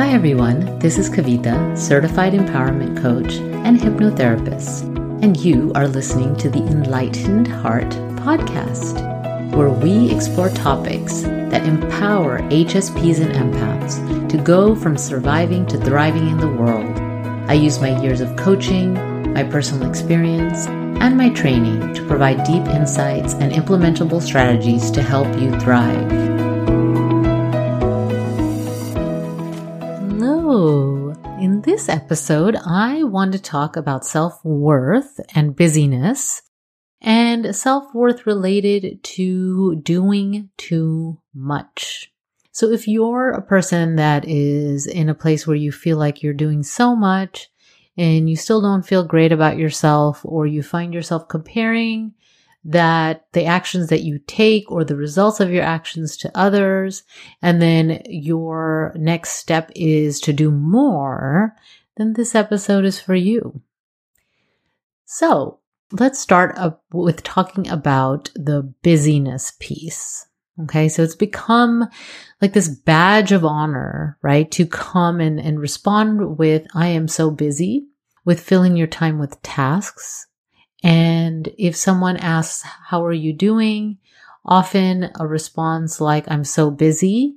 Hi, everyone. This is Kavita, certified empowerment coach and hypnotherapist, and you are listening to the Enlightened Heart podcast, where we explore topics that empower HSPs and empaths to go from surviving to thriving in the world. I use my years of coaching, my personal experience, and my training to provide deep insights and implementable strategies to help you thrive. This episode, I want to talk about self worth and busyness and self worth related to doing too much. So if you're a person that is in a place where you feel like you're doing so much and you still don't feel great about yourself, or you find yourself comparing that the actions that you take or the results of your actions to others, and then your next step is to do more, then this episode is for you. So let's start up with talking about the busyness piece. Okay. So it's become like this badge of honor, right? To come and, and respond with, I am so busy with filling your time with tasks. And if someone asks, how are you doing? Often a response like, I'm so busy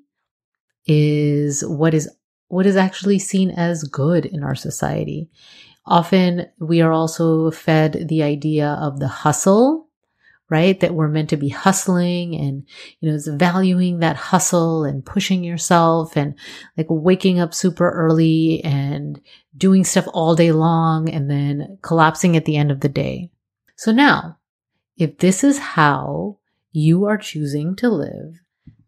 is what is, what is actually seen as good in our society. Often we are also fed the idea of the hustle right? That we're meant to be hustling and, you know, it's valuing that hustle and pushing yourself and like waking up super early and doing stuff all day long and then collapsing at the end of the day. So now, if this is how you are choosing to live,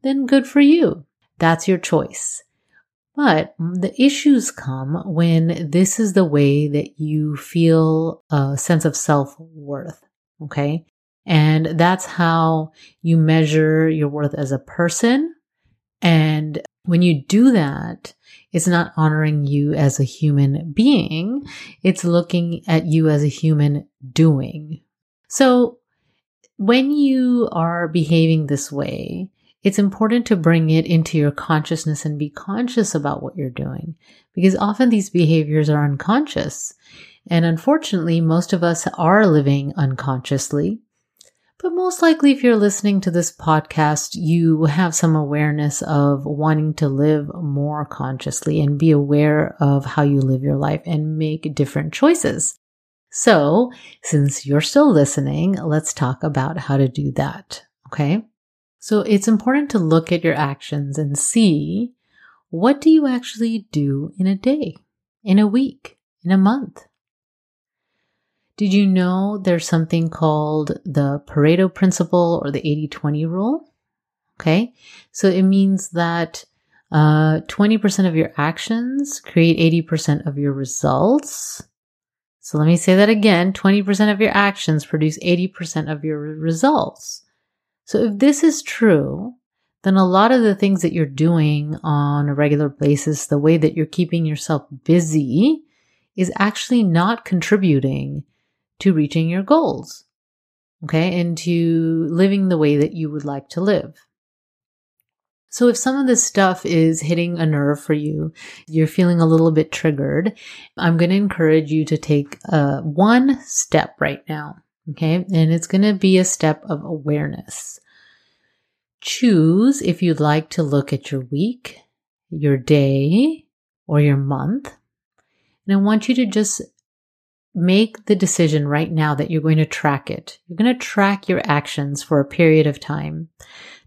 then good for you. That's your choice. But the issues come when this is the way that you feel a sense of self worth. Okay. And that's how you measure your worth as a person. And when you do that, it's not honoring you as a human being. It's looking at you as a human doing. So when you are behaving this way, it's important to bring it into your consciousness and be conscious about what you're doing because often these behaviors are unconscious. And unfortunately, most of us are living unconsciously. But most likely, if you're listening to this podcast, you have some awareness of wanting to live more consciously and be aware of how you live your life and make different choices. So, since you're still listening, let's talk about how to do that. Okay. So it's important to look at your actions and see what do you actually do in a day, in a week, in a month? Did you know there's something called the Pareto principle or the 80 20 rule? Okay. So it means that uh, 20% of your actions create 80% of your results. So let me say that again 20% of your actions produce 80% of your results. So if this is true, then a lot of the things that you're doing on a regular basis, the way that you're keeping yourself busy, is actually not contributing to reaching your goals. Okay. And to living the way that you would like to live. So if some of this stuff is hitting a nerve for you, you're feeling a little bit triggered, I'm going to encourage you to take uh, one step right now. Okay. And it's going to be a step of awareness. Choose if you'd like to look at your week, your day, or your month. And I want you to just make the decision right now that you're going to track it. You're going to track your actions for a period of time.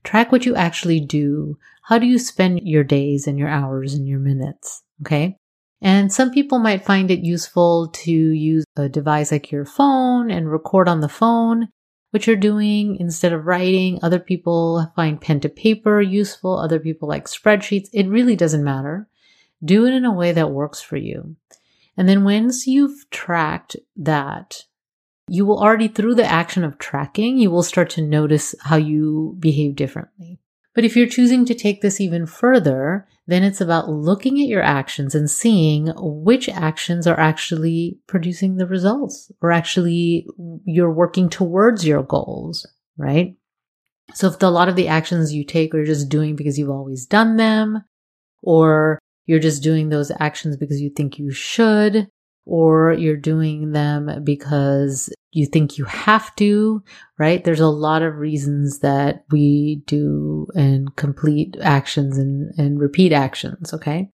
Track what you actually do. How do you spend your days and your hours and your minutes? Okay. And some people might find it useful to use a device like your phone and record on the phone what you're doing instead of writing. Other people find pen to paper useful. Other people like spreadsheets. It really doesn't matter. Do it in a way that works for you. And then once you've tracked that, you will already through the action of tracking, you will start to notice how you behave differently. But if you're choosing to take this even further, then it's about looking at your actions and seeing which actions are actually producing the results or actually you're working towards your goals, right? So if the, a lot of the actions you take are just doing because you've always done them, or you're just doing those actions because you think you should, or you're doing them because you think you have to, right? There's a lot of reasons that we do and complete actions and, and repeat actions, okay?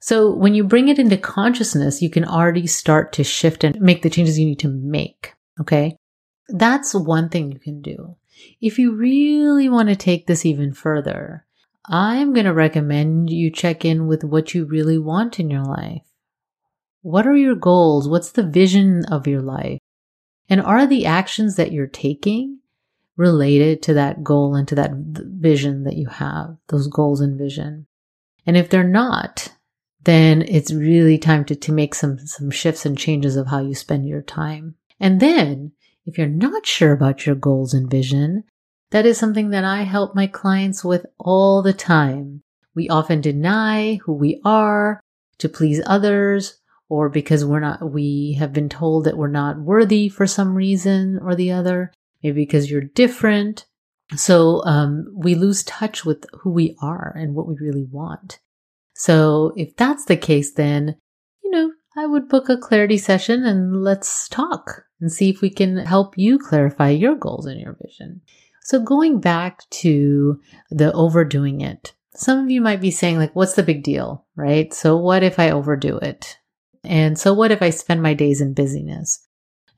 So when you bring it into consciousness, you can already start to shift and make the changes you need to make. Okay. That's one thing you can do. If you really want to take this even further, I'm going to recommend you check in with what you really want in your life. What are your goals? What's the vision of your life? And are the actions that you're taking related to that goal and to that vision that you have, those goals and vision? And if they're not, then it's really time to, to make some, some shifts and changes of how you spend your time. And then if you're not sure about your goals and vision, that is something that I help my clients with all the time. We often deny who we are to please others or because we're not, we have been told that we're not worthy for some reason or the other, maybe because you're different. So, um, we lose touch with who we are and what we really want. So if that's the case, then, you know, I would book a clarity session and let's talk and see if we can help you clarify your goals and your vision. So going back to the overdoing it, some of you might be saying like, what's the big deal? Right? So what if I overdo it? And so what if I spend my days in busyness?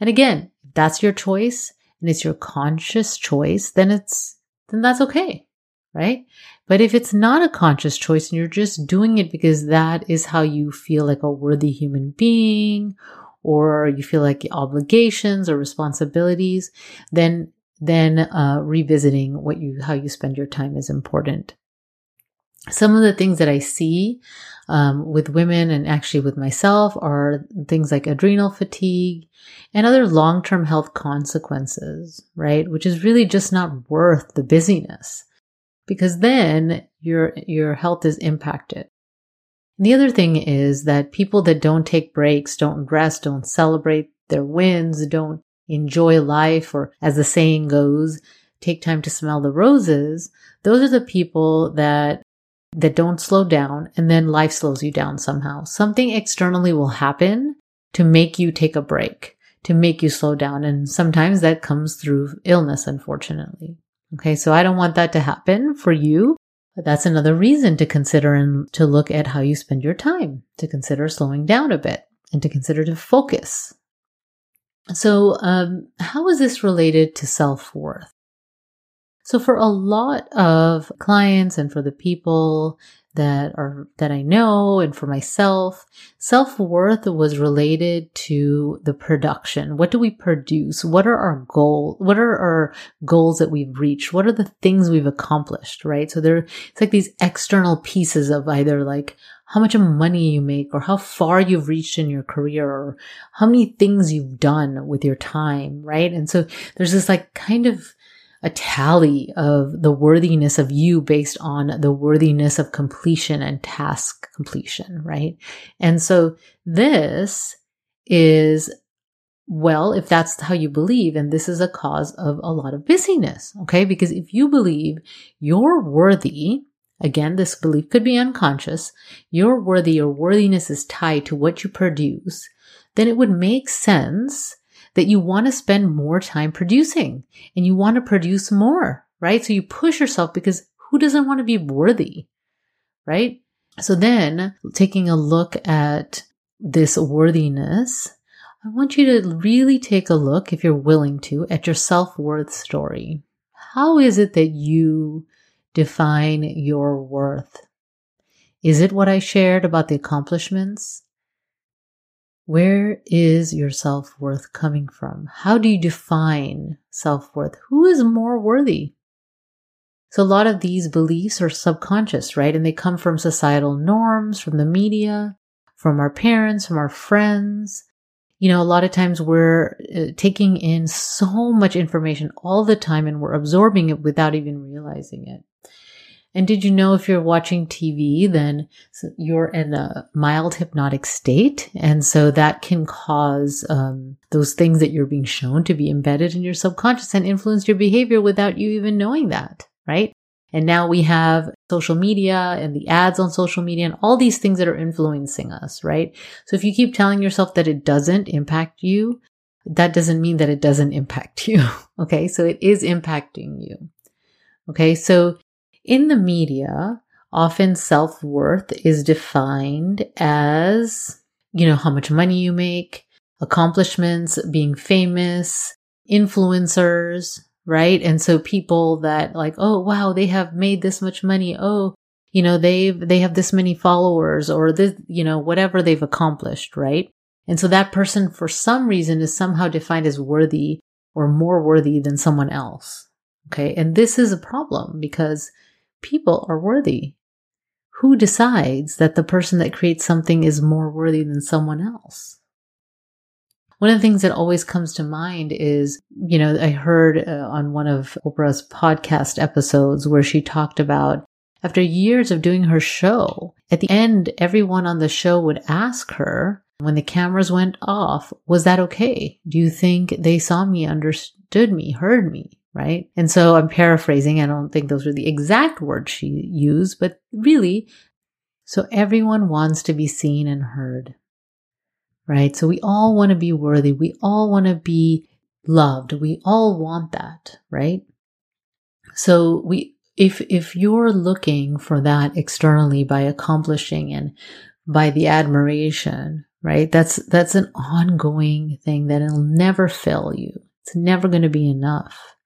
And again, that's your choice and it's your conscious choice, then it's, then that's okay right? But if it's not a conscious choice and you're just doing it because that is how you feel like a worthy human being or you feel like obligations or responsibilities, then then uh, revisiting what you how you spend your time is important. Some of the things that I see um, with women and actually with myself are things like adrenal fatigue and other long term health consequences, right? Which is really just not worth the busyness because then your, your health is impacted. The other thing is that people that don't take breaks, don't rest, don't celebrate their wins, don't enjoy life, or as the saying goes, take time to smell the roses. Those are the people that that don't slow down and then life slows you down somehow. Something externally will happen to make you take a break, to make you slow down. And sometimes that comes through illness, unfortunately. Okay. So I don't want that to happen for you. But that's another reason to consider and to look at how you spend your time, to consider slowing down a bit and to consider to focus. So, um, how is this related to self worth? So for a lot of clients and for the people that are that I know and for myself, self-worth was related to the production. What do we produce? What are our goals? What are our goals that we've reached? What are the things we've accomplished, right? So there it's like these external pieces of either like how much money you make or how far you've reached in your career or how many things you've done with your time, right? And so there's this like kind of a tally of the worthiness of you based on the worthiness of completion and task completion, right? And so this is, well, if that's how you believe, and this is a cause of a lot of busyness, okay? Because if you believe you're worthy, again, this belief could be unconscious, you're worthy, your worthiness is tied to what you produce, then it would make sense that you want to spend more time producing and you want to produce more, right? So you push yourself because who doesn't want to be worthy, right? So then taking a look at this worthiness, I want you to really take a look, if you're willing to, at your self worth story. How is it that you define your worth? Is it what I shared about the accomplishments? Where is your self worth coming from? How do you define self worth? Who is more worthy? So a lot of these beliefs are subconscious, right? And they come from societal norms, from the media, from our parents, from our friends. You know, a lot of times we're uh, taking in so much information all the time and we're absorbing it without even realizing it. And did you know if you're watching TV, then you're in a mild hypnotic state? And so that can cause um, those things that you're being shown to be embedded in your subconscious and influence your behavior without you even knowing that, right? And now we have social media and the ads on social media and all these things that are influencing us, right? So if you keep telling yourself that it doesn't impact you, that doesn't mean that it doesn't impact you. Okay. So it is impacting you. Okay. So in the media, often self worth is defined as, you know, how much money you make, accomplishments, being famous, influencers, right? And so people that like, oh, wow, they have made this much money. Oh, you know, they've, they have this many followers or this, you know, whatever they've accomplished, right? And so that person for some reason is somehow defined as worthy or more worthy than someone else. Okay. And this is a problem because people are worthy. Who decides that the person that creates something is more worthy than someone else? One of the things that always comes to mind is, you know, I heard uh, on one of Oprah's podcast episodes where she talked about after years of doing her show, at the end, everyone on the show would ask her when the cameras went off, was that okay? Do you think they saw me, understood me, heard me? Right. And so I'm paraphrasing. I don't think those were the exact words she used, but really, so everyone wants to be seen and heard right? So we all want to be worthy. We all want to be loved. We all want that, right? So we, if, if you're looking for that externally by accomplishing and by the admiration, right? That's, that's an ongoing thing that will never fail you. It's never going to be enough.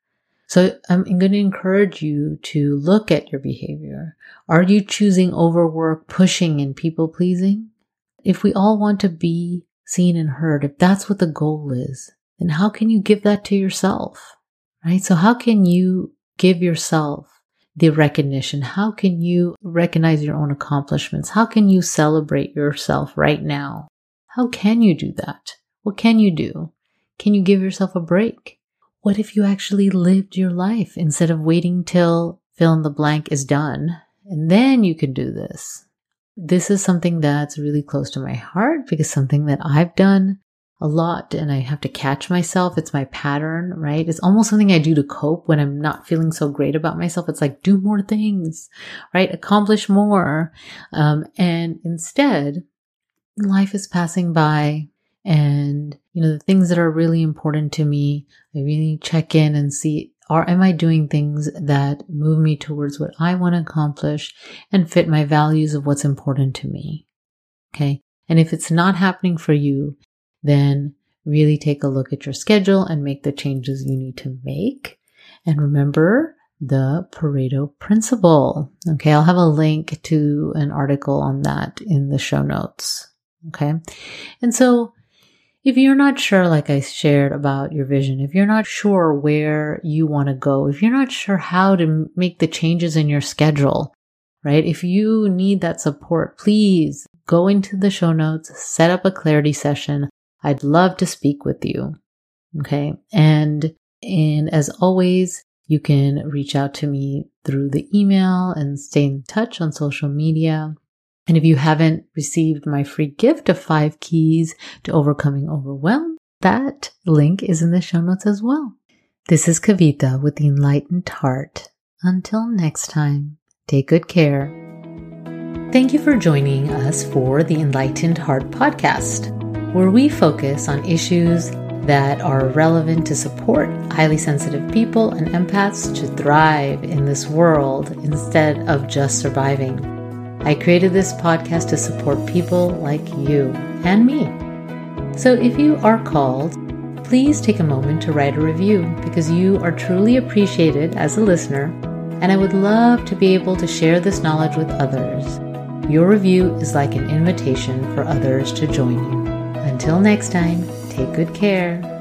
So I'm going to encourage you to look at your behavior. Are you choosing overwork, pushing, and people pleasing? If we all want to be seen and heard, if that's what the goal is, then how can you give that to yourself? Right? So how can you give yourself the recognition? How can you recognize your own accomplishments? How can you celebrate yourself right now? How can you do that? What can you do? Can you give yourself a break? What if you actually lived your life instead of waiting till fill in the blank is done and then you can do this? This is something that's really close to my heart because something that I've done a lot and I have to catch myself. It's my pattern, right? It's almost something I do to cope when I'm not feeling so great about myself. It's like, do more things, right? Accomplish more. Um, and instead, life is passing by and, you know, the things that are really important to me, I really check in and see or am I doing things that move me towards what I want to accomplish and fit my values of what's important to me? Okay. And if it's not happening for you, then really take a look at your schedule and make the changes you need to make. And remember the Pareto principle. Okay. I'll have a link to an article on that in the show notes. Okay. And so if you're not sure, like I shared about your vision, if you're not sure where you want to go, if you're not sure how to make the changes in your schedule, right? If you need that support, please go into the show notes, set up a clarity session. I'd love to speak with you. Okay. And, and as always, you can reach out to me through the email and stay in touch on social media. And if you haven't received my free gift of five keys to overcoming overwhelm, that link is in the show notes as well. This is Kavita with the Enlightened Heart. Until next time, take good care. Thank you for joining us for the Enlightened Heart podcast, where we focus on issues that are relevant to support highly sensitive people and empaths to thrive in this world instead of just surviving. I created this podcast to support people like you and me. So if you are called, please take a moment to write a review because you are truly appreciated as a listener, and I would love to be able to share this knowledge with others. Your review is like an invitation for others to join you. Until next time, take good care.